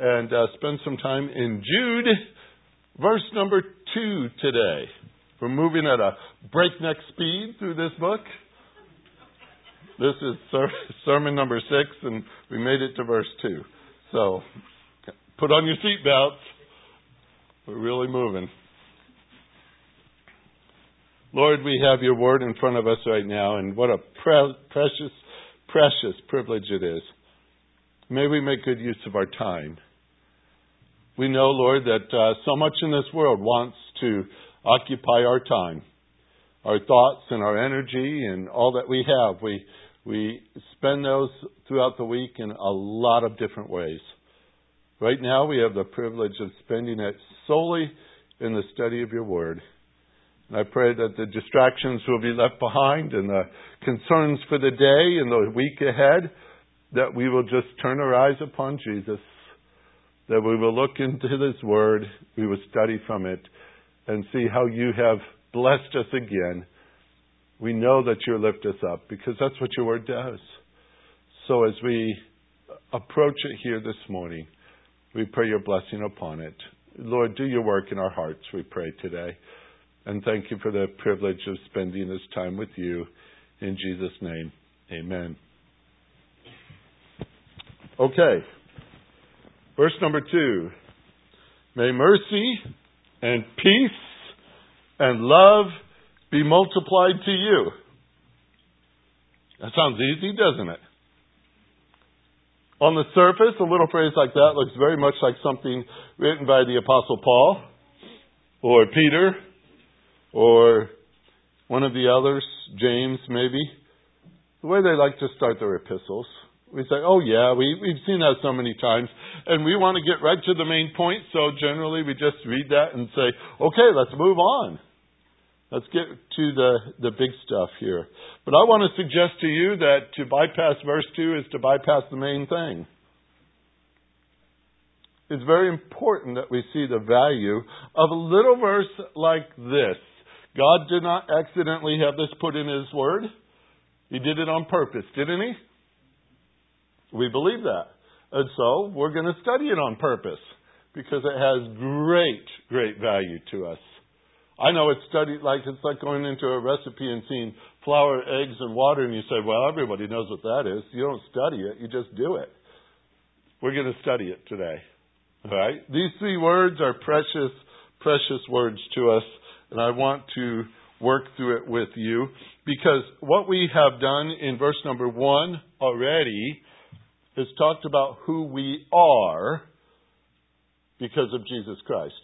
and uh, spend some time in Jude, verse number 2 today. We're moving at a breakneck speed through this book. This is ser- sermon number 6, and we made it to verse 2. So put on your seatbelts. We're really moving. Lord, we have your word in front of us right now, and what a pre- precious, precious privilege it is. May we make good use of our time. We know, Lord, that uh, so much in this world wants to occupy our time, our thoughts and our energy and all that we have. We, we spend those throughout the week in a lot of different ways. Right now, we have the privilege of spending it solely in the study of your word. And I pray that the distractions will be left behind and the concerns for the day and the week ahead, that we will just turn our eyes upon Jesus, that we will look into this Word, we will study from it, and see how you have blessed us again. We know that you lift us up because that's what your Word does. So as we approach it here this morning, we pray your blessing upon it. Lord, do your work in our hearts, we pray today. And thank you for the privilege of spending this time with you. In Jesus' name, amen. Okay. Verse number two. May mercy and peace and love be multiplied to you. That sounds easy, doesn't it? On the surface, a little phrase like that looks very much like something written by the Apostle Paul or Peter or one of the others, James maybe, the way they like to start their epistles. We say, oh yeah, we, we've seen that so many times, and we want to get right to the main point, so generally we just read that and say, okay, let's move on. Let's get to the, the big stuff here. But I want to suggest to you that to bypass verse 2 is to bypass the main thing. It's very important that we see the value of a little verse like this God did not accidentally have this put in His Word. He did it on purpose, didn't He? We believe that. And so we're going to study it on purpose because it has great, great value to us. I know it's studied like it's like going into a recipe and seeing flour, eggs, and water, and you say, well, everybody knows what that is. You don't study it, you just do it. We're going to study it today. All right? These three words are precious, precious words to us and I want to work through it with you because what we have done in verse number one already is talked about who we are because of Jesus Christ.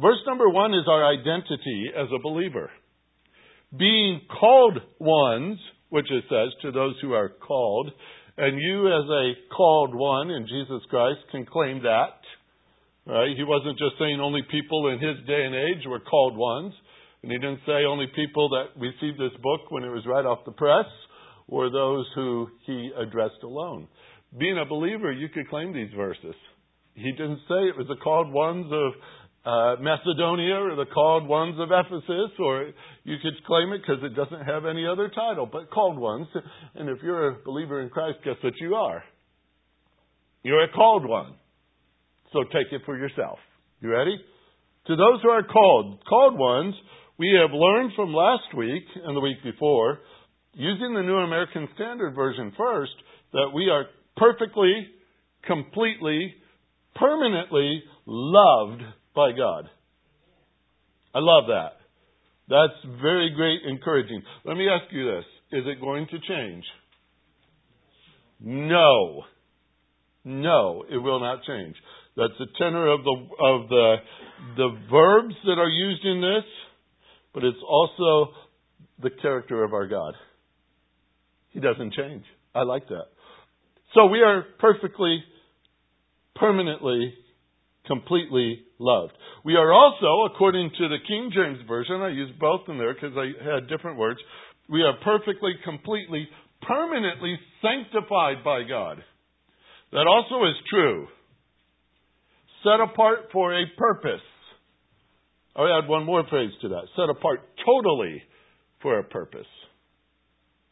Verse number one is our identity as a believer. Being called ones, which it says to those who are called, and you as a called one in Jesus Christ can claim that. Right? He wasn't just saying only people in his day and age were called ones. And he didn't say only people that received this book when it was right off the press were those who he addressed alone. Being a believer, you could claim these verses. He didn't say it was the called ones of uh, Macedonia or the called ones of Ephesus, or you could claim it because it doesn't have any other title, but called ones. And if you're a believer in Christ, guess what you are? You're a called one. So take it for yourself. You ready? To those who are called, called ones, we have learned from last week and the week before, using the New American Standard Version first, that we are perfectly, completely, permanently loved by God. I love that. That's very great encouraging. Let me ask you this. Is it going to change? No. No, it will not change. That's the tenor of the of the the verbs that are used in this, but it's also the character of our God. He doesn't change. I like that. So we are perfectly, permanently, completely loved. We are also, according to the King James Version, I use both in there because I had different words, we are perfectly, completely, permanently sanctified by God. That also is true set apart for a purpose. I'll add one more phrase to that set apart totally for a purpose.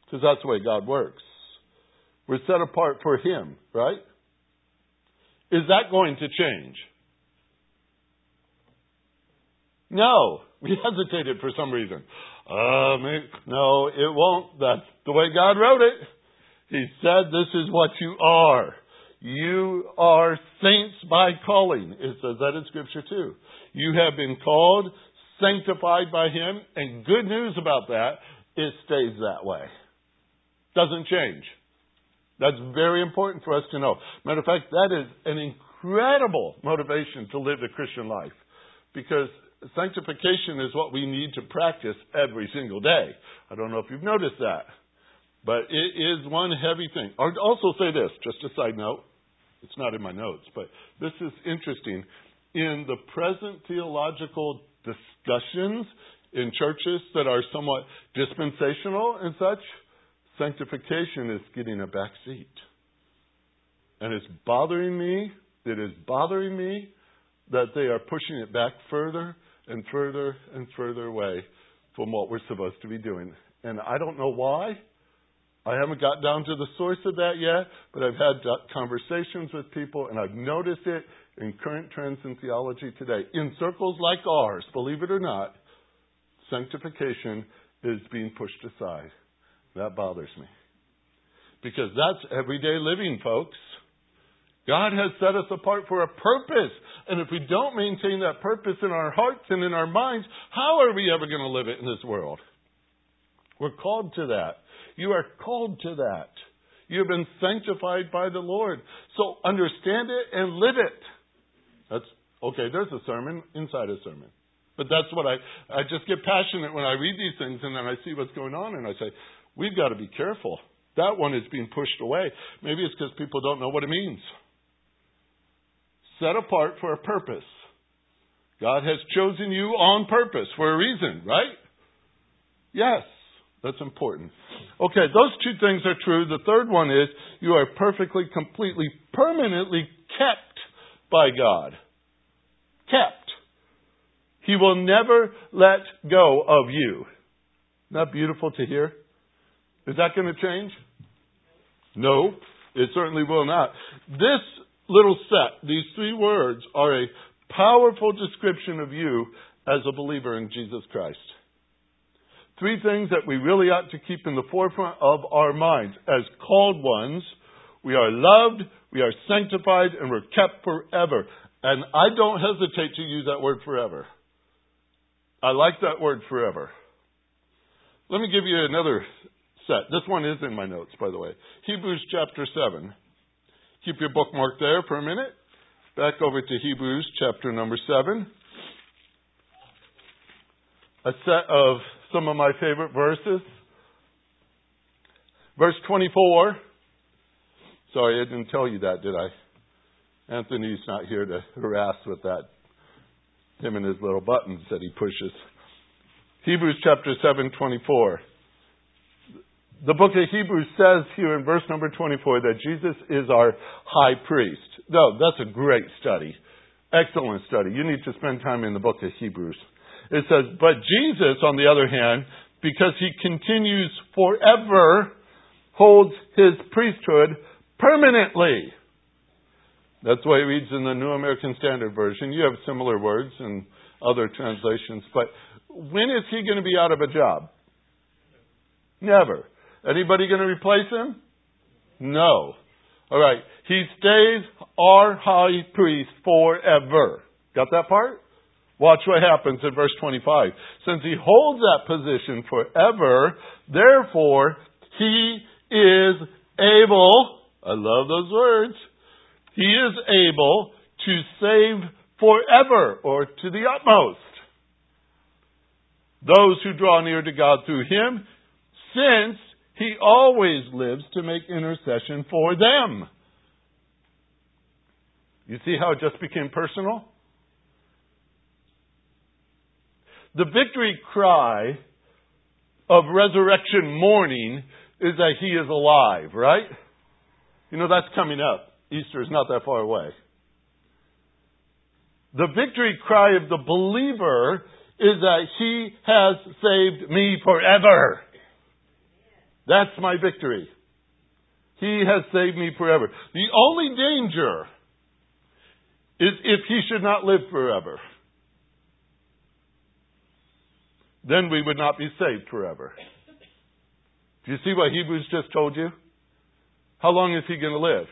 Because that's the way God works. We're set apart for Him, right? Is that going to change? No. We hesitated for some reason. Um, no, it won't. That's the way God wrote it. He said, This is what you are. You are saints by calling. It says that in Scripture too. You have been called, sanctified by Him, and good news about that, it stays that way. Doesn't change. That's very important for us to know. Matter of fact, that is an incredible motivation to live the Christian life because sanctification is what we need to practice every single day. I don't know if you've noticed that, but it is one heavy thing. I'll also say this, just a side note. It's not in my notes, but this is interesting. In the present theological discussions in churches that are somewhat dispensational and such, sanctification is getting a back seat. And it's bothering me. It is bothering me that they are pushing it back further and further and further away from what we're supposed to be doing. And I don't know why. I haven't got down to the source of that yet, but I've had conversations with people and I've noticed it in current trends in theology today. In circles like ours, believe it or not, sanctification is being pushed aside. That bothers me. Because that's everyday living, folks. God has set us apart for a purpose. And if we don't maintain that purpose in our hearts and in our minds, how are we ever going to live it in this world? We're called to that. You are called to that. You have been sanctified by the Lord. So understand it and live it. That's okay, there's a sermon inside a sermon. But that's what I I just get passionate when I read these things and then I see what's going on and I say, we've got to be careful. That one is being pushed away. Maybe it's because people don't know what it means set apart for a purpose. God has chosen you on purpose for a reason, right? Yes, that's important. Okay, those two things are true. The third one is you are perfectly, completely, permanently kept by God. Kept. He will never let go of you. Isn't that beautiful to hear? Is that going to change? No, it certainly will not. This little set, these three words, are a powerful description of you as a believer in Jesus Christ. Three things that we really ought to keep in the forefront of our minds. As called ones, we are loved, we are sanctified, and we're kept forever. And I don't hesitate to use that word forever. I like that word forever. Let me give you another set. This one is in my notes, by the way. Hebrews chapter 7. Keep your bookmark there for a minute. Back over to Hebrews chapter number 7. A set of some of my favorite verses. Verse 24. Sorry, I didn't tell you that, did I? Anthony's not here to harass with that. Him and his little buttons that he pushes. Hebrews chapter 7, 24 the book of Hebrews says here in verse number 24 that Jesus is our high priest. No, that's a great study. Excellent study. You need to spend time in the book of Hebrews. It says, But Jesus, on the other hand, because he continues forever, holds his priesthood permanently. That's why it reads in the New American Standard Version. You have similar words in other translations. But when is he going to be out of a job? Never. Anybody going to replace him? No. All right. He stays our high priest forever. Got that part? Watch what happens in verse 25. Since he holds that position forever, therefore, he is able, I love those words, he is able to save forever or to the utmost those who draw near to God through him, since he always lives to make intercession for them. You see how it just became personal? The victory cry of resurrection morning is that he is alive, right? You know, that's coming up. Easter is not that far away. The victory cry of the believer is that he has saved me forever. That's my victory. He has saved me forever. The only danger is if he should not live forever. Then we would not be saved forever. Do you see what Hebrews just told you? How long is he going to live?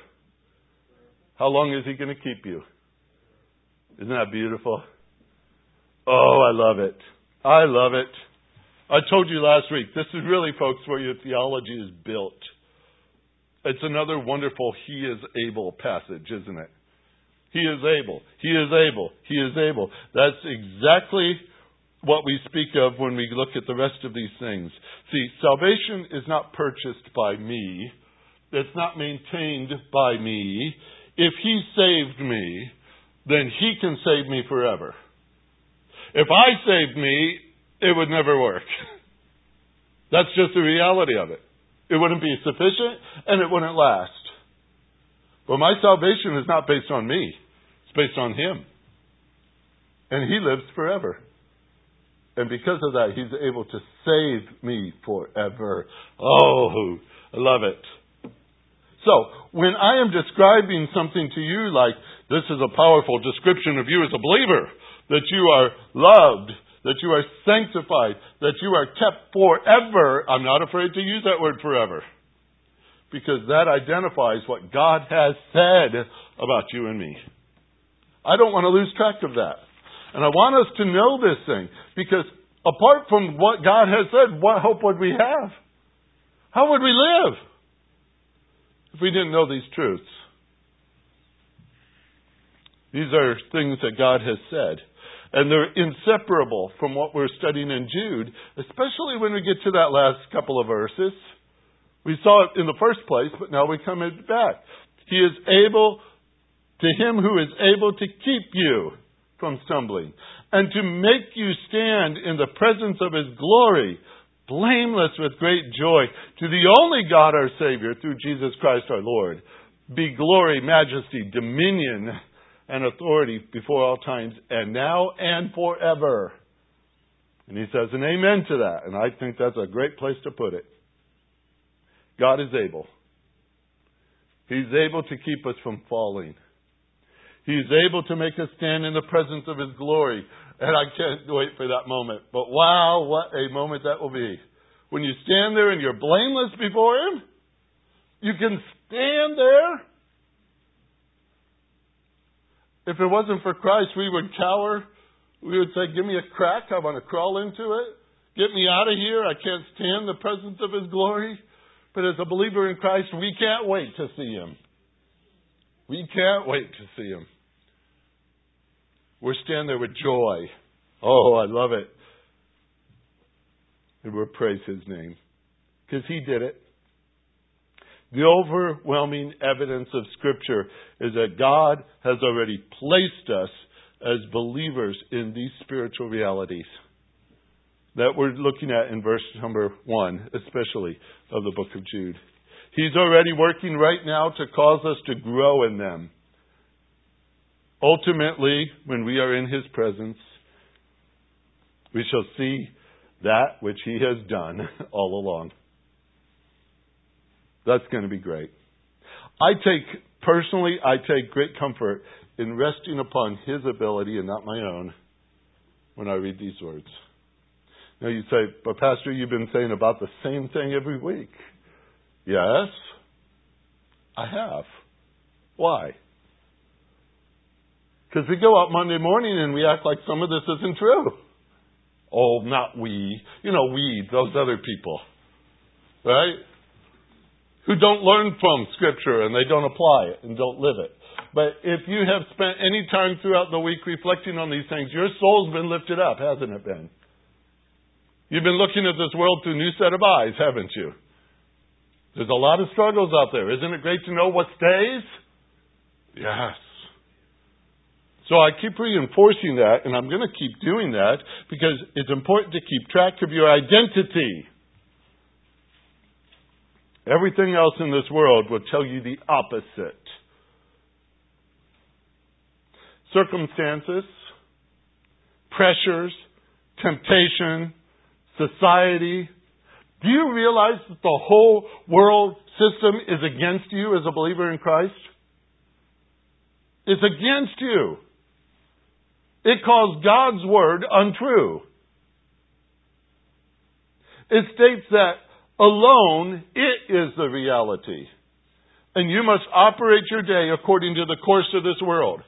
How long is he going to keep you? Isn't that beautiful? Oh, I love it. I love it. I told you last week, this is really, folks, where your theology is built. It's another wonderful He is able passage, isn't it? He is able. He is able. He is able. That's exactly what we speak of when we look at the rest of these things. See, salvation is not purchased by me. It's not maintained by me. If He saved me, then He can save me forever. If I saved me, it would never work. That's just the reality of it. It wouldn't be sufficient and it wouldn't last. But my salvation is not based on me, it's based on Him. And He lives forever. And because of that, He's able to save me forever. Oh, I love it. So, when I am describing something to you like, this is a powerful description of you as a believer, that you are loved, that you are sanctified, that you are kept forever. I'm not afraid to use that word forever. Because that identifies what God has said about you and me. I don't want to lose track of that. And I want us to know this thing. Because apart from what God has said, what hope would we have? How would we live if we didn't know these truths? These are things that God has said. And they're inseparable from what we're studying in Jude, especially when we get to that last couple of verses. We saw it in the first place, but now we come back. He is able, to him who is able to keep you from stumbling, and to make you stand in the presence of his glory, blameless with great joy. To the only God our Savior, through Jesus Christ our Lord, be glory, majesty, dominion, and authority before all times, and now and forever. And he says an amen to that, and I think that's a great place to put it. God is able. He's able to keep us from falling. He's able to make us stand in the presence of His glory. And I can't wait for that moment. But wow, what a moment that will be. When you stand there and you're blameless before Him, you can stand there if it wasn't for Christ, we would cower. We would say, Give me a crack. I want to crawl into it. Get me out of here. I can't stand the presence of His glory. But as a believer in Christ, we can't wait to see Him. We can't wait to see Him. We're standing there with joy. Oh, I love it. And we'll praise His name. Because He did it. The overwhelming evidence of Scripture is that God has already placed us as believers in these spiritual realities that we're looking at in verse number one, especially of the book of Jude. He's already working right now to cause us to grow in them. Ultimately, when we are in His presence, we shall see that which He has done all along. That's going to be great. I take, personally, I take great comfort in resting upon His ability and not my own when I read these words. Now you say, but Pastor, you've been saying about the same thing every week. Yes, I have. Why? Because we go out Monday morning and we act like some of this isn't true. Oh, not we. You know, we, those other people. Right? Who don't learn from Scripture and they don't apply it and don't live it. But if you have spent any time throughout the week reflecting on these things, your soul's been lifted up, hasn't it been? You've been looking at this world through a new set of eyes, haven't you? There's a lot of struggles out there. Isn't it great to know what stays? Yes. So I keep reinforcing that, and I'm going to keep doing that because it's important to keep track of your identity. Everything else in this world will tell you the opposite. Circumstances, pressures, temptation, society. Do you realize that the whole world system is against you as a believer in Christ? It's against you. It calls God's word untrue. It states that alone it is the reality. And you must operate your day according to the course of this world.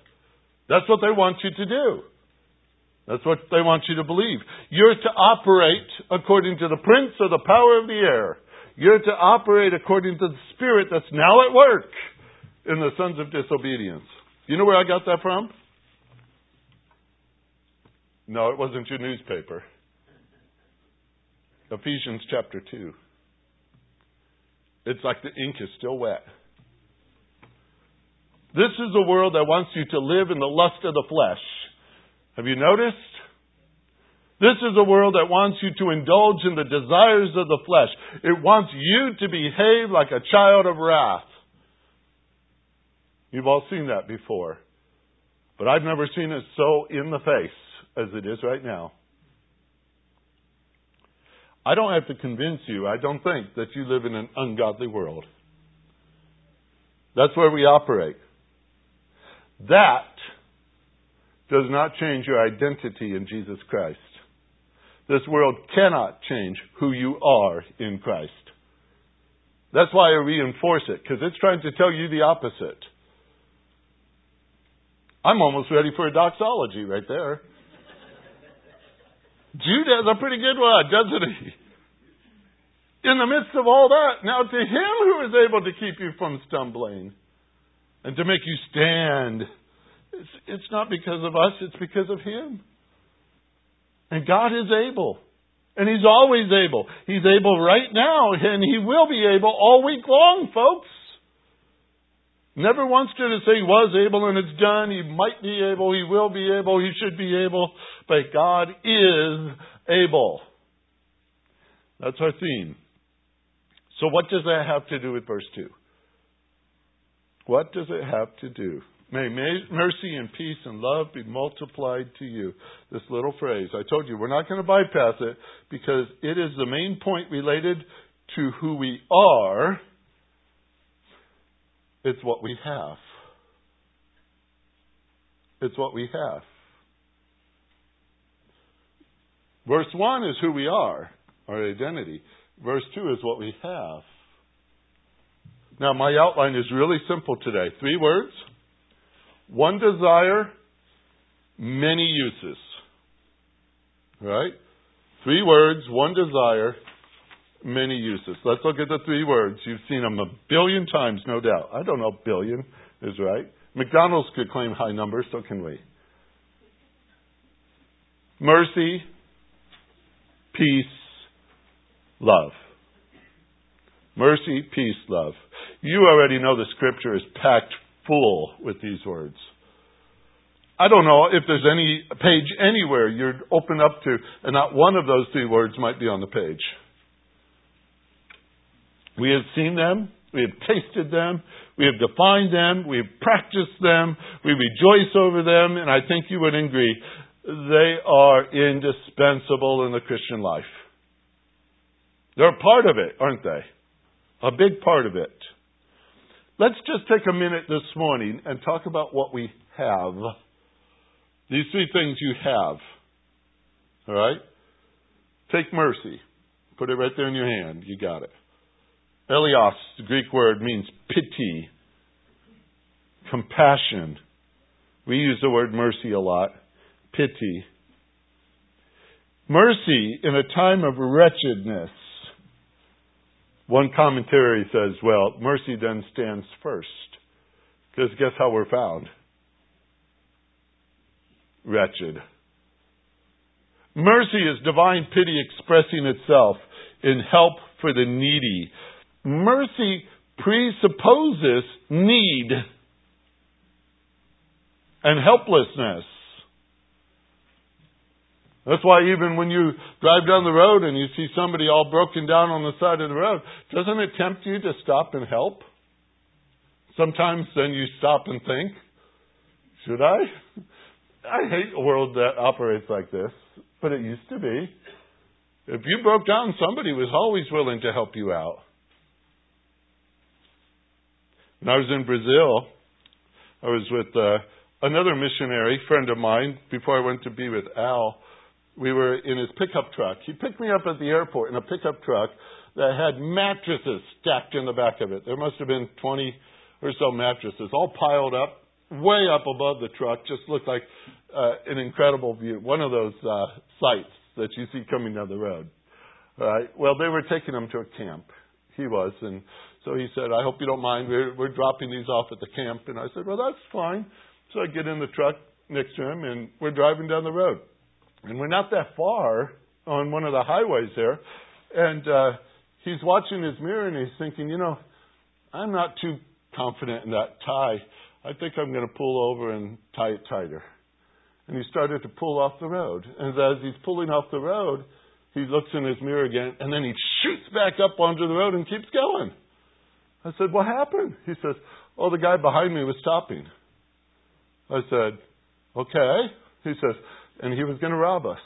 That's what they want you to do. That's what they want you to believe. You're to operate according to the prince of the power of the air. You're to operate according to the spirit that's now at work in the sons of disobedience. You know where I got that from? No, it wasn't your newspaper. Ephesians chapter 2. It's like the ink is still wet. This is a world that wants you to live in the lust of the flesh. Have you noticed? This is a world that wants you to indulge in the desires of the flesh. It wants you to behave like a child of wrath. You've all seen that before. But I've never seen it so in the face as it is right now. I don't have to convince you, I don't think, that you live in an ungodly world. That's where we operate. That does not change your identity in Jesus Christ. This world cannot change who you are in Christ. That's why I reinforce it, because it's trying to tell you the opposite. I'm almost ready for a doxology right there. Jude has a pretty good one, doesn't he? In the midst of all that, now to him who is able to keep you from stumbling and to make you stand, it's, it's not because of us, it's because of him. And God is able. And He's always able. He's able right now, and He will be able all week long, folks. Never once did to say He was able and it's done. He might be able. He will be able. He should be able. But God is able. That's our theme. So, what does that have to do with verse 2? What does it have to do? May mercy and peace and love be multiplied to you. This little phrase. I told you, we're not going to bypass it because it is the main point related to who we are. It's what we have. It's what we have. Verse 1 is who we are, our identity. Verse 2 is what we have. Now, my outline is really simple today. Three words one desire, many uses. Right? Three words, one desire, many uses. Let's look at the three words. You've seen them a billion times, no doubt. I don't know if billion is right. McDonald's could claim high numbers, so can we. Mercy, peace, love. Mercy, peace, love. You already know the scripture is packed full with these words. I don't know if there's any page anywhere you'd open up to, and not one of those three words might be on the page. We have seen them, we have tasted them, we have defined them, we have practiced them, we rejoice over them, and I think you would agree they are indispensable in the Christian life. They're a part of it, aren't they? A big part of it. Let's just take a minute this morning and talk about what we have. These three things you have. All right? Take mercy. Put it right there in your hand. You got it. Eleos, the Greek word, means pity, compassion. We use the word mercy a lot. Pity. Mercy in a time of wretchedness one commentary says, well, mercy then stands first. Because guess how we're found? Wretched. Mercy is divine pity expressing itself in help for the needy. Mercy presupposes need and helplessness. That's why even when you drive down the road and you see somebody all broken down on the side of the road, doesn't it tempt you to stop and help? Sometimes then you stop and think, should I? I hate a world that operates like this, but it used to be. If you broke down, somebody was always willing to help you out. When I was in Brazil, I was with uh, another missionary friend of mine before I went to be with Al. We were in his pickup truck. He picked me up at the airport in a pickup truck that had mattresses stacked in the back of it. There must have been 20 or so mattresses, all piled up, way up above the truck. Just looked like uh, an incredible view. One of those uh, sights that you see coming down the road. All right. Well, they were taking him to a camp. He was, and so he said, "I hope you don't mind. We're we're dropping these off at the camp." And I said, "Well, that's fine." So I get in the truck next to him, and we're driving down the road, and we're not that far on one of the highways there, and uh, he's watching his mirror and he's thinking, you know, I'm not too confident in that tie. I think I'm going to pull over and tie it tighter. And he started to pull off the road. And as he's pulling off the road, he looks in his mirror again, and then he shoots back up onto the road and keeps going. I said, What happened? He says, Oh, the guy behind me was stopping. I said, Okay. He says, And he was going to rob us.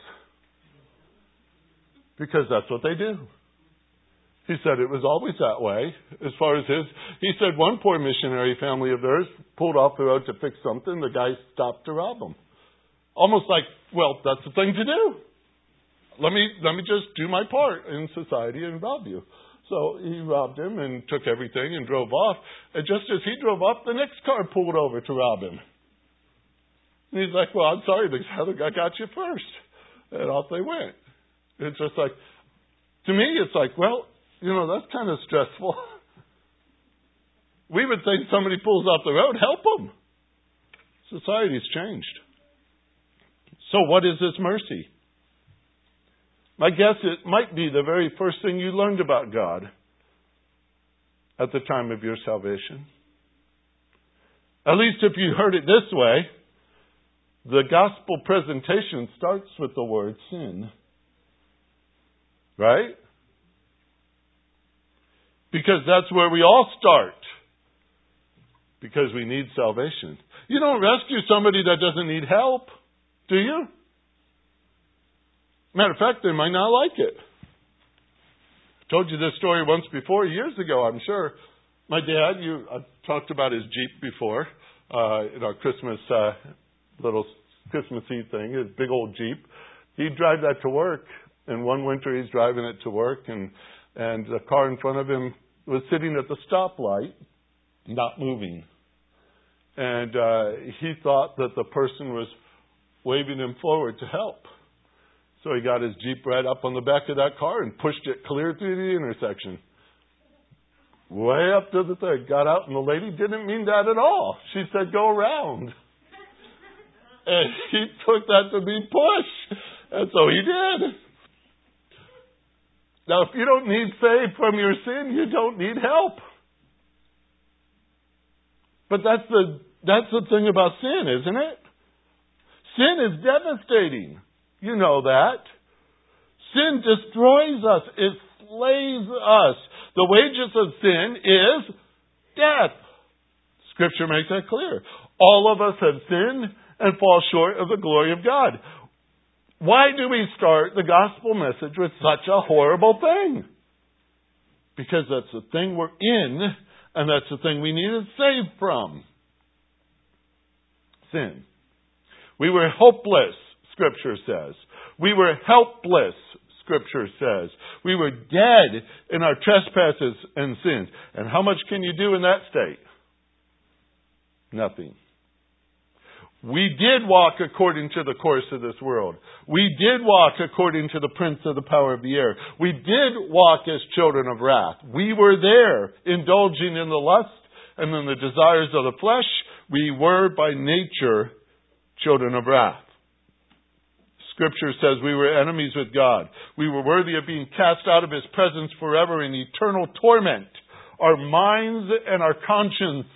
Because that's what they do. He said it was always that way as far as his. He said one poor missionary family of theirs pulled off the road to fix something. The guy stopped to rob them. Almost like, well, that's the thing to do. Let me let me just do my part in society and rob you. So he robbed him and took everything and drove off. And just as he drove off, the next car pulled over to rob him. And he's like, "Well, I'm sorry, other guy got you first. And off they went. It's just like, to me, it's like, well, you know, that's kind of stressful. we would think somebody pulls off the road, help them. Society's changed. So, what is this mercy? My guess it might be the very first thing you learned about God at the time of your salvation. At least if you heard it this way, the gospel presentation starts with the word sin. Right? Because that's where we all start. Because we need salvation. You don't rescue somebody that doesn't need help, do you? Matter of fact, they might not like it. I told you this story once before, years ago, I'm sure. My dad, you I talked about his Jeep before, uh, in our Christmas uh, little Christmas Eve thing, his big old Jeep. He'd drive that to work, and one winter he's driving it to work, and and the car in front of him was sitting at the stoplight, not moving. And uh, he thought that the person was waving him forward to help. So he got his Jeep right up on the back of that car and pushed it clear through the intersection. Way up to the thing. Got out, and the lady didn't mean that at all. She said, go around. And he took that to be push. And so he did. Now, if you don't need save from your sin, you don't need help. But that's the, that's the thing about sin, isn't it? Sin is devastating. You know that. Sin destroys us. It slays us. The wages of sin is death. Scripture makes that clear. All of us have sinned and fall short of the glory of God. Why do we start the gospel message with such a horrible thing? Because that's the thing we're in, and that's the thing we need to save from. Sin. We were hopeless, Scripture says. We were helpless, Scripture says. We were dead in our trespasses and sins. And how much can you do in that state? Nothing. We did walk according to the course of this world. We did walk according to the prince of the power of the air. We did walk as children of wrath. We were there, indulging in the lust and in the desires of the flesh. We were by nature children of wrath. Scripture says we were enemies with God. We were worthy of being cast out of His presence forever in eternal torment. Our minds and our conscience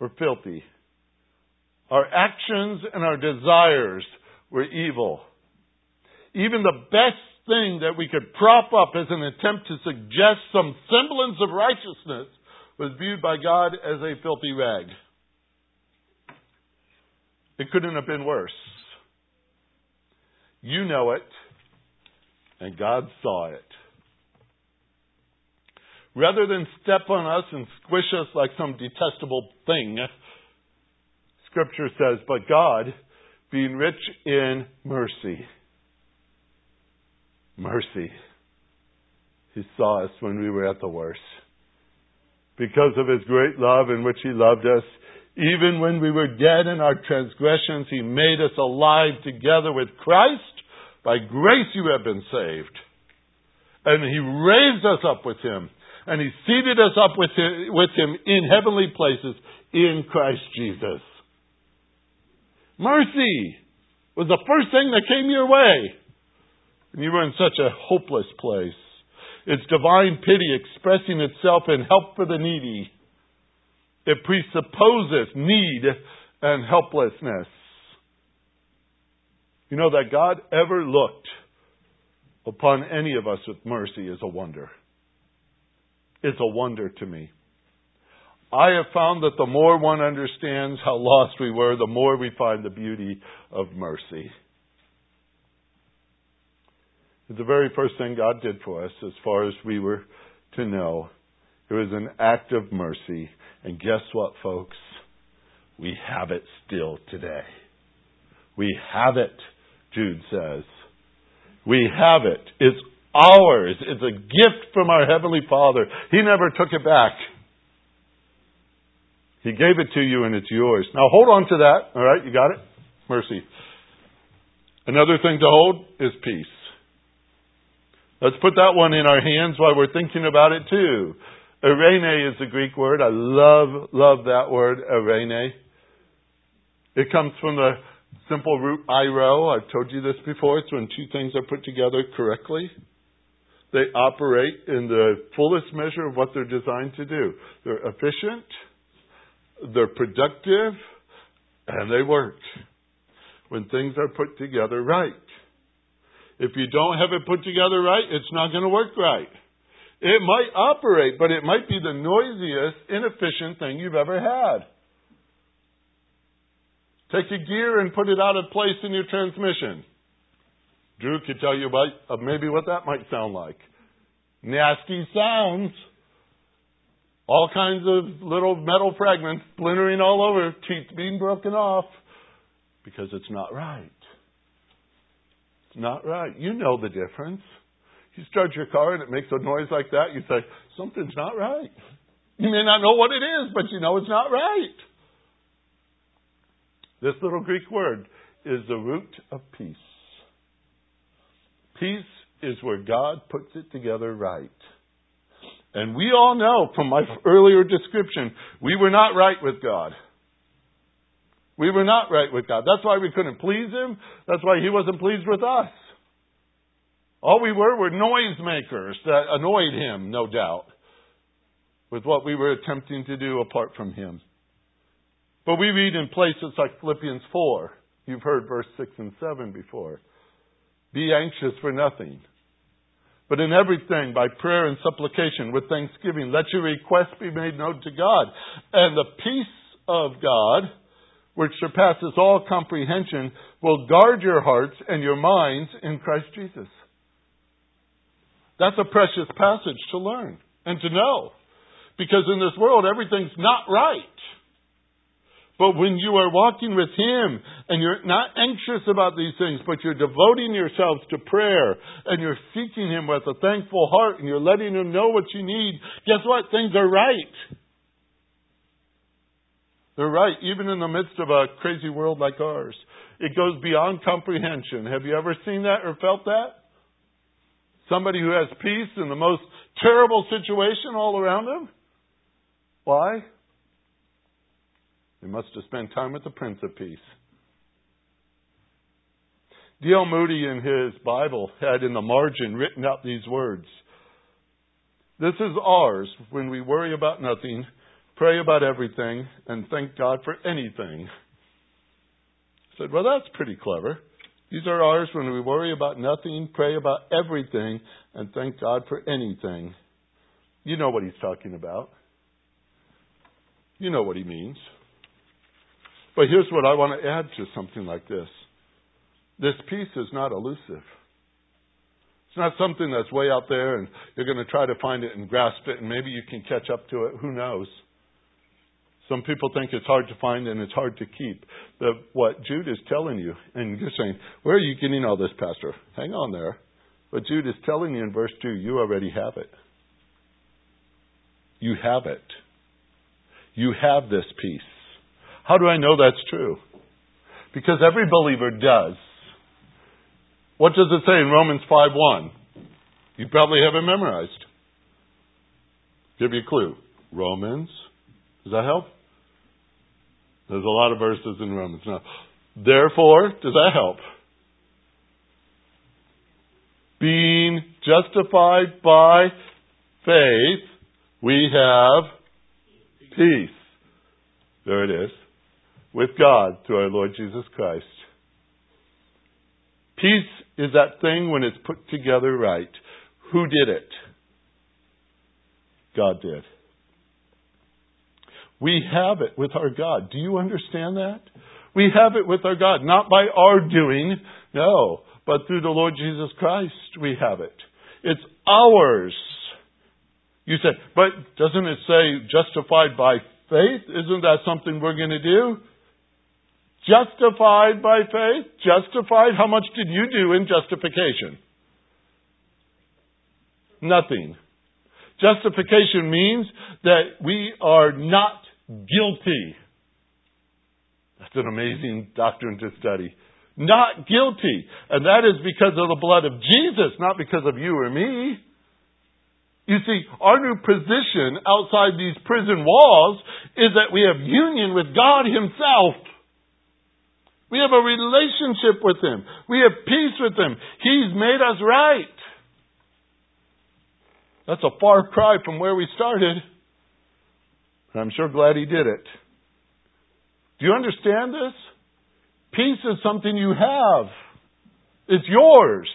were filthy. Our actions and our desires were evil. Even the best thing that we could prop up as an attempt to suggest some semblance of righteousness was viewed by God as a filthy rag. It couldn't have been worse. You know it, and God saw it. Rather than step on us and squish us like some detestable thing, scripture says, But God, being rich in mercy, mercy, He saw us when we were at the worst. Because of His great love in which He loved us, even when we were dead in our transgressions, He made us alive together with Christ. By grace you have been saved. And He raised us up with Him. And He seated us up with Him, with him in heavenly places in Christ Jesus. Mercy was the first thing that came your way. And you were in such a hopeless place. It's divine pity expressing itself in help for the needy. It presupposes need and helplessness. You know, that God ever looked upon any of us with mercy is a wonder. It's a wonder to me. I have found that the more one understands how lost we were, the more we find the beauty of mercy. It's the very first thing God did for us as far as we were to know. It was an act of mercy. And guess what, folks? We have it still today. We have it, Jude says. We have it. It's ours. It's a gift from our Heavenly Father. He never took it back. He gave it to you and it's yours. Now hold on to that. All right, you got it? Mercy. Another thing to hold is peace. Let's put that one in our hands while we're thinking about it too. Irene is the Greek word. I love, love that word, irene. It comes from the simple root eiro. I've told you this before. It's when two things are put together correctly. They operate in the fullest measure of what they're designed to do. They're efficient, they're productive, and they work when things are put together right. If you don't have it put together right, it's not going to work right. It might operate, but it might be the noisiest, inefficient thing you've ever had. Take a gear and put it out of place in your transmission. Drew could tell you about uh, maybe what that might sound like. Nasty sounds. All kinds of little metal fragments splintering all over, teeth being broken off because it's not right. It's not right. You know the difference. You start your car and it makes a noise like that, you say, something's not right. You may not know what it is, but you know it's not right. This little Greek word is the root of peace. Peace is where God puts it together right. And we all know from my earlier description, we were not right with God. We were not right with God. That's why we couldn't please Him. That's why He wasn't pleased with us. All we were were noisemakers that annoyed him, no doubt, with what we were attempting to do apart from him. But we read in places like Philippians 4. You've heard verse 6 and 7 before. Be anxious for nothing. But in everything, by prayer and supplication, with thanksgiving, let your requests be made known to God. And the peace of God, which surpasses all comprehension, will guard your hearts and your minds in Christ Jesus. That's a precious passage to learn and to know. Because in this world, everything's not right. But when you are walking with Him and you're not anxious about these things, but you're devoting yourselves to prayer and you're seeking Him with a thankful heart and you're letting Him know what you need, guess what? Things are right. They're right, even in the midst of a crazy world like ours. It goes beyond comprehension. Have you ever seen that or felt that? Somebody who has peace in the most terrible situation all around them? Why? They must have spent time with the Prince of Peace. D.L. Moody in his Bible had in the margin written out these words. This is ours when we worry about nothing, pray about everything, and thank God for anything. I said, well, that's pretty clever. These are ours when we worry about nothing, pray about everything, and thank God for anything. You know what he's talking about. You know what he means. But here's what I want to add to something like this this peace is not elusive. It's not something that's way out there and you're going to try to find it and grasp it and maybe you can catch up to it. Who knows? Some people think it's hard to find and it's hard to keep. But what Jude is telling you, and you're saying, where are you getting all this, Pastor? Hang on there. But Jude is telling you in verse 2, you already have it. You have it. You have this peace. How do I know that's true? Because every believer does. What does it say in Romans 5 1? You probably have it memorized. Give you a clue. Romans. Does that help? There's a lot of verses in Romans. Now, therefore, does that help? Being justified by faith, we have peace. There it is. With God through our Lord Jesus Christ. Peace is that thing when it's put together right. Who did it? God did. We have it with our God. Do you understand that? We have it with our God, not by our doing, no, but through the Lord Jesus Christ we have it. It's ours. You say, but doesn't it say justified by faith? Isn't that something we're going to do? Justified by faith? Justified? How much did you do in justification? Nothing. Justification means that we are not guilty. That's an amazing doctrine to study. Not guilty. And that is because of the blood of Jesus, not because of you or me. You see, our new position outside these prison walls is that we have union with God Himself. We have a relationship with Him. We have peace with Him. He's made us right. That's a far cry from where we started. I'm sure glad he did it. Do you understand this? Peace is something you have. It's yours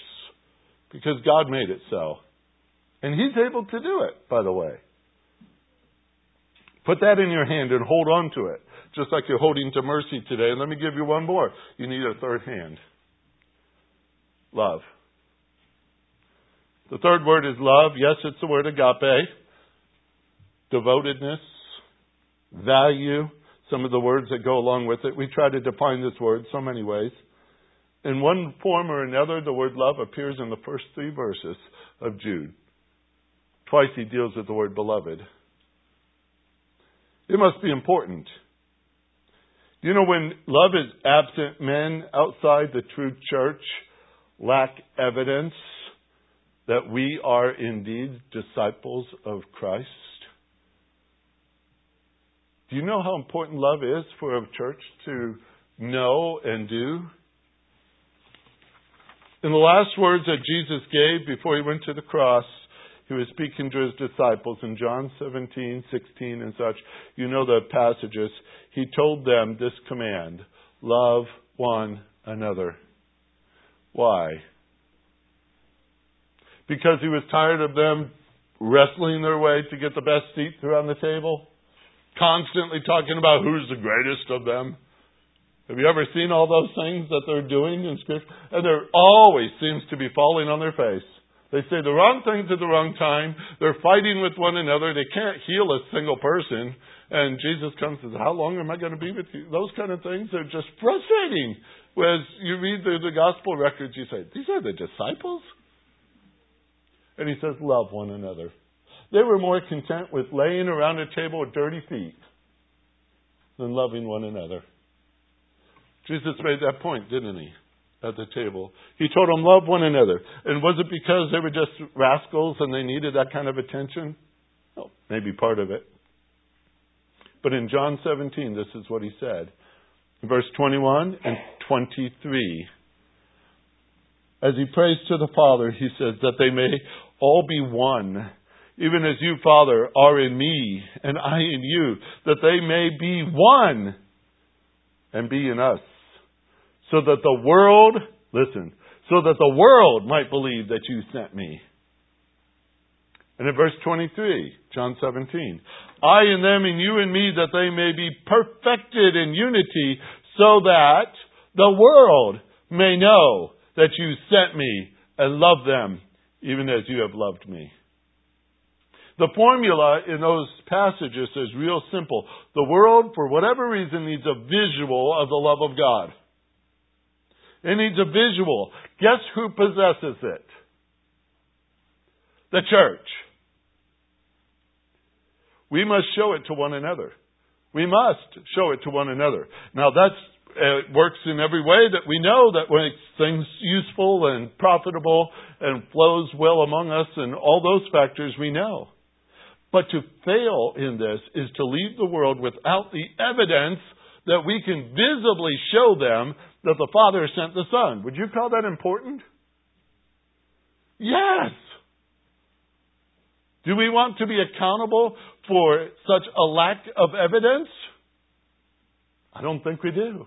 because God made it so. And He's able to do it, by the way. Put that in your hand and hold on to it, just like you're holding to mercy today. And let me give you one more. You need a third hand love. The third word is love. Yes, it's the word agape. Devotedness, value, some of the words that go along with it. We try to define this word so many ways. In one form or another, the word love appears in the first three verses of Jude. Twice he deals with the word beloved. It must be important. You know, when love is absent, men outside the true church lack evidence that we are indeed disciples of Christ? Do you know how important love is for a church to know and do? In the last words that Jesus gave before he went to the cross, he was speaking to his disciples in John 17, 16, and such. You know the passages. He told them this command love one another. Why? because he was tired of them wrestling their way to get the best seat around the table? Constantly talking about who's the greatest of them? Have you ever seen all those things that they're doing in Scripture? And there always seems to be falling on their face. They say the wrong things at the wrong time. They're fighting with one another. They can't heal a single person. And Jesus comes and says, How long am I going to be with you? Those kind of things are just frustrating. Whereas you read the, the gospel records, you say, These are the disciples? And he says, Love one another. They were more content with laying around a table with dirty feet than loving one another. Jesus made that point, didn't he? At the table. He told them, Love one another. And was it because they were just rascals and they needed that kind of attention? Maybe part of it. But in John 17, this is what he said. Verse 21 and 23 as he prays to the Father, he says, that they may all be one, even as you, Father, are in me, and I in you, that they may be one and be in us, so that the world, listen, so that the world might believe that you sent me. And in verse 23, John 17, I and them and you and me, that they may be perfected in unity, so that the world may know that you sent me and love them even as you have loved me. The formula in those passages is real simple. The world, for whatever reason, needs a visual of the love of God. It needs a visual. Guess who possesses it? The church. We must show it to one another. We must show it to one another. Now that's it works in every way that we know that makes things useful and profitable and flows well among us and all those factors we know. But to fail in this is to leave the world without the evidence that we can visibly show them that the Father sent the Son. Would you call that important? Yes. Do we want to be accountable for such a lack of evidence? I don't think we do.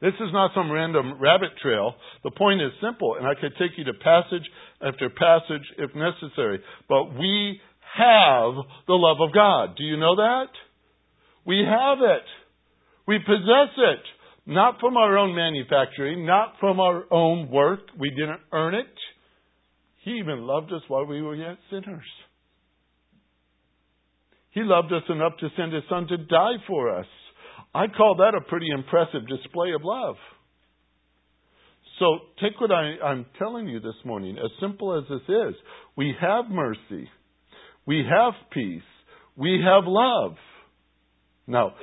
This is not some random rabbit trail. The point is simple, and I could take you to passage after passage if necessary. But we have the love of God. Do you know that? We have it. We possess it. Not from our own manufacturing, not from our own work. We didn't earn it. He even loved us while we were yet sinners. He loved us enough to send His Son to die for us. I call that a pretty impressive display of love. So take what I, I'm telling you this morning, as simple as this is. We have mercy. We have peace. We have love. Now,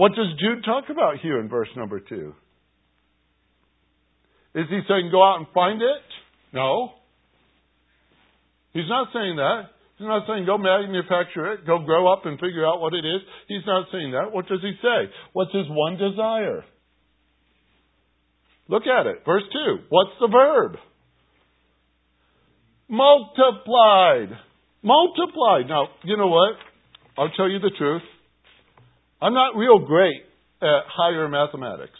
what does Jude talk about here in verse number two? Is he saying go out and find it? No. He's not saying that. He's not saying go manufacture it, go grow up and figure out what it is. He's not saying that. What does he say? What's his one desire? Look at it. Verse 2. What's the verb? Multiplied. Multiplied. Now, you know what? I'll tell you the truth. I'm not real great at higher mathematics.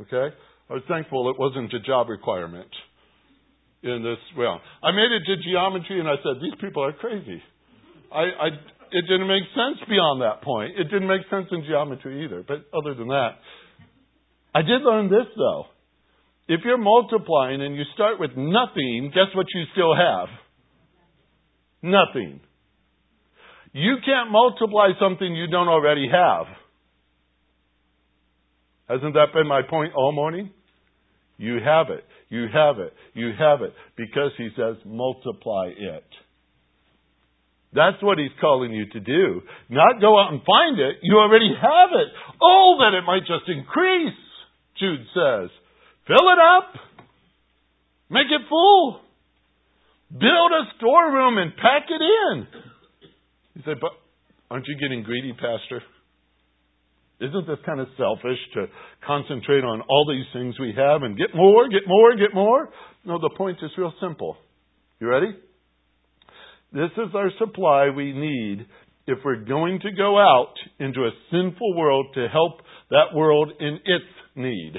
Okay? I was thankful it wasn't a job requirement in this realm. I made it to geometry and I said, these people are crazy. I, I, it didn't make sense beyond that point. It didn't make sense in geometry either. But other than that, I did learn this though. If you're multiplying and you start with nothing, guess what you still have? Nothing. You can't multiply something you don't already have. Hasn't that been my point all morning? You have it. You have it. You have it. Because he says, multiply it. That's what he's calling you to do. Not go out and find it. You already have it. Oh, that it might just increase, Jude says. Fill it up. Make it full. Build a storeroom and pack it in. Said, but aren't you getting greedy, Pastor? Isn't this kind of selfish to concentrate on all these things we have and get more, get more, get more? No, the point is real simple. You ready? This is our supply we need if we're going to go out into a sinful world to help that world in its need.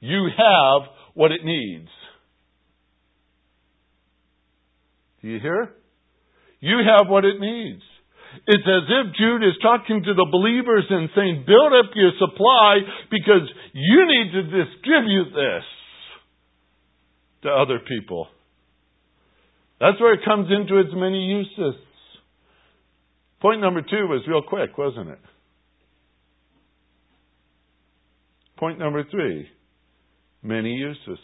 You have what it needs. Do you hear? You have what it needs. It's as if Jude is talking to the believers and saying, build up your supply because you need to distribute this to other people. That's where it comes into its many uses. Point number two was real quick, wasn't it? Point number three many uses.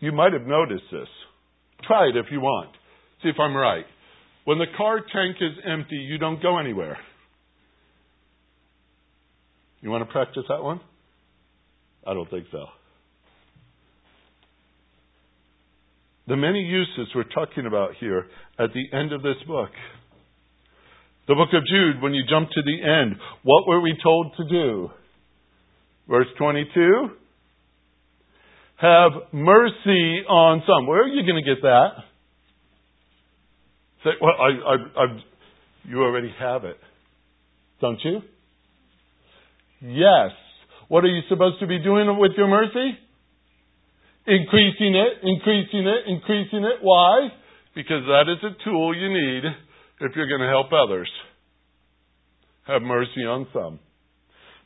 You might have noticed this. Try it if you want. See if I'm right. When the car tank is empty, you don't go anywhere. You want to practice that one? I don't think so. The many uses we're talking about here at the end of this book. The book of Jude, when you jump to the end, what were we told to do? Verse 22 Have mercy on some. Where are you going to get that? Say, well, I, I, I, you already have it. Don't you? Yes. What are you supposed to be doing with your mercy? Increasing it, increasing it, increasing it. Why? Because that is a tool you need if you're going to help others. Have mercy on some.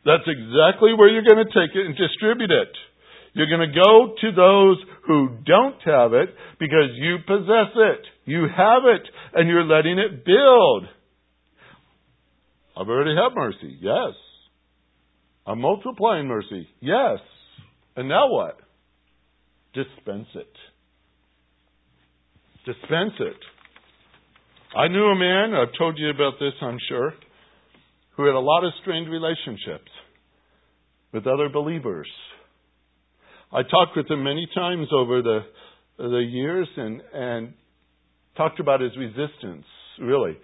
That's exactly where you're going to take it and distribute it. You're going to go to those who don't have it because you possess it. You have it and you're letting it build. I've already had mercy. Yes. I'm multiplying mercy. Yes. And now what? Dispense it. Dispense it. I knew a man, I've told you about this, I'm sure, who had a lot of strained relationships with other believers. I talked with him many times over the the years and and talked about his resistance, really,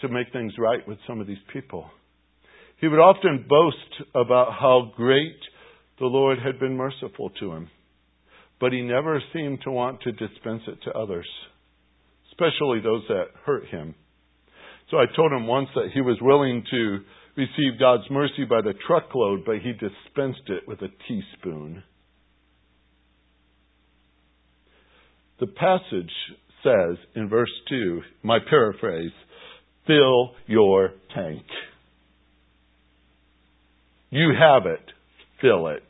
to make things right with some of these people. He would often boast about how great the Lord had been merciful to him, but he never seemed to want to dispense it to others, especially those that hurt him. So I told him once that he was willing to receive God's mercy by the truckload, but he dispensed it with a teaspoon. The passage says in verse 2, my paraphrase, fill your tank. You have it. Fill it.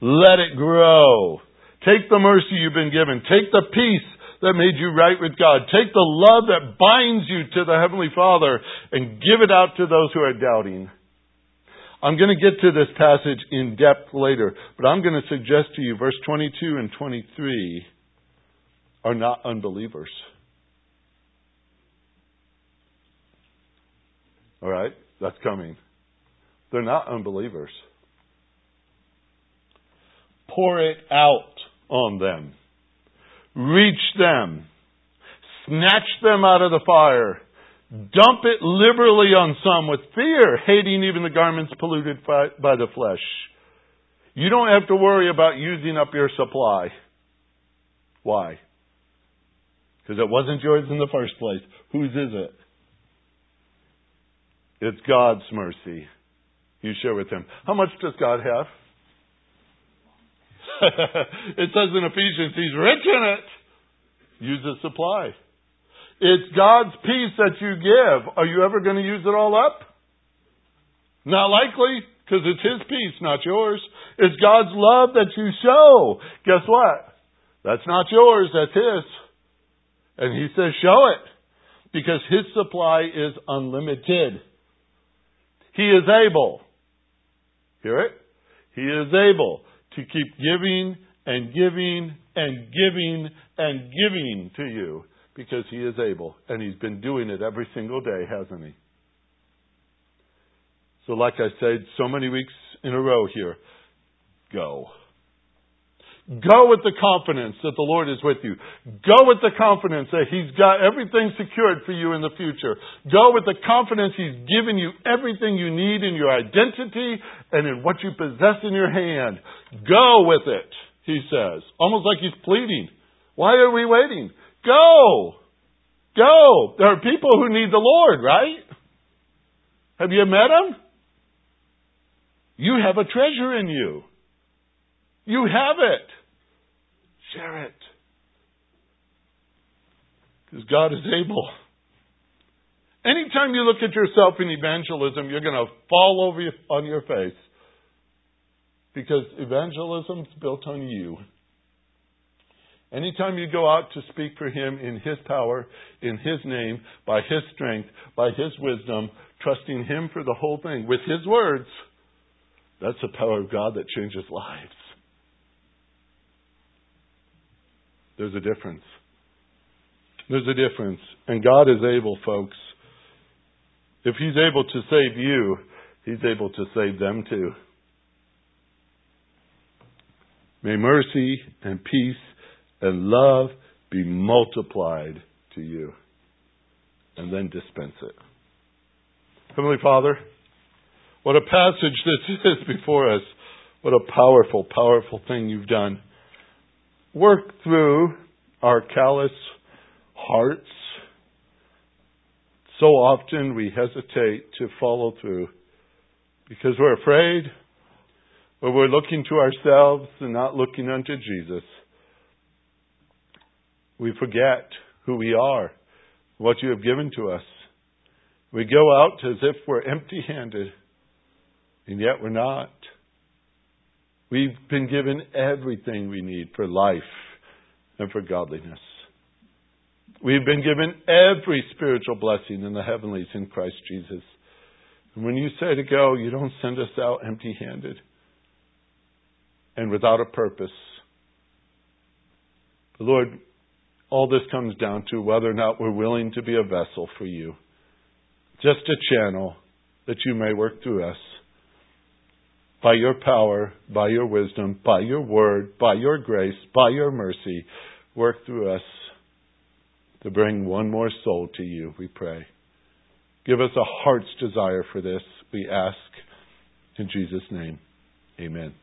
Let it grow. Take the mercy you've been given. Take the peace that made you right with God. Take the love that binds you to the Heavenly Father and give it out to those who are doubting. I'm going to get to this passage in depth later, but I'm going to suggest to you verse 22 and 23 are not unbelievers. All right? That's coming. They're not unbelievers. Pour it out on them. Reach them. Snatch them out of the fire. Dump it liberally on some with fear, hating even the garments polluted by, the flesh. You don't have to worry about using up your supply. Why? Because it wasn't yours in the first place. Whose is it? It's God's mercy. You share with Him. How much does God have? it says in Ephesians, He's rich in it. Use the supply. It's God's peace that you give. Are you ever going to use it all up? Not likely, because it's His peace, not yours. It's God's love that you show. Guess what? That's not yours, that's His. And He says, show it. Because His supply is unlimited. He is able. Hear it? He is able to keep giving and giving and giving and giving to you because He is able. And He's been doing it every single day, hasn't He? So, like I said so many weeks in a row here, go. Go with the confidence that the Lord is with you. Go with the confidence that He's got everything secured for you in the future. Go with the confidence He's given you everything you need in your identity and in what you possess in your hand. Go with it, He says. Almost like He's pleading. Why are we waiting? Go! Go! There are people who need the Lord, right? Have you met Him? You have a treasure in you. You have it. Share it. Because God is able. Anytime you look at yourself in evangelism, you're going to fall over on your face. Because evangelism is built on you. Anytime you go out to speak for Him in His power, in His name, by His strength, by His wisdom, trusting Him for the whole thing with His words, that's the power of God that changes lives. There's a difference. There's a difference. And God is able, folks. If He's able to save you, He's able to save them too. May mercy and peace and love be multiplied to you. And then dispense it. Heavenly Father, what a passage this is before us. What a powerful, powerful thing you've done work through our callous hearts. So often we hesitate to follow through because we're afraid or we're looking to ourselves and not looking unto Jesus. We forget who we are, what you have given to us. We go out as if we're empty handed, and yet we're not. We've been given everything we need for life and for godliness. We've been given every spiritual blessing in the heavenlies in Christ Jesus. And when you say to go, you don't send us out empty handed and without a purpose. But Lord, all this comes down to whether or not we're willing to be a vessel for you, just a channel that you may work through us. By your power, by your wisdom, by your word, by your grace, by your mercy, work through us to bring one more soul to you, we pray. Give us a heart's desire for this, we ask. In Jesus' name, amen.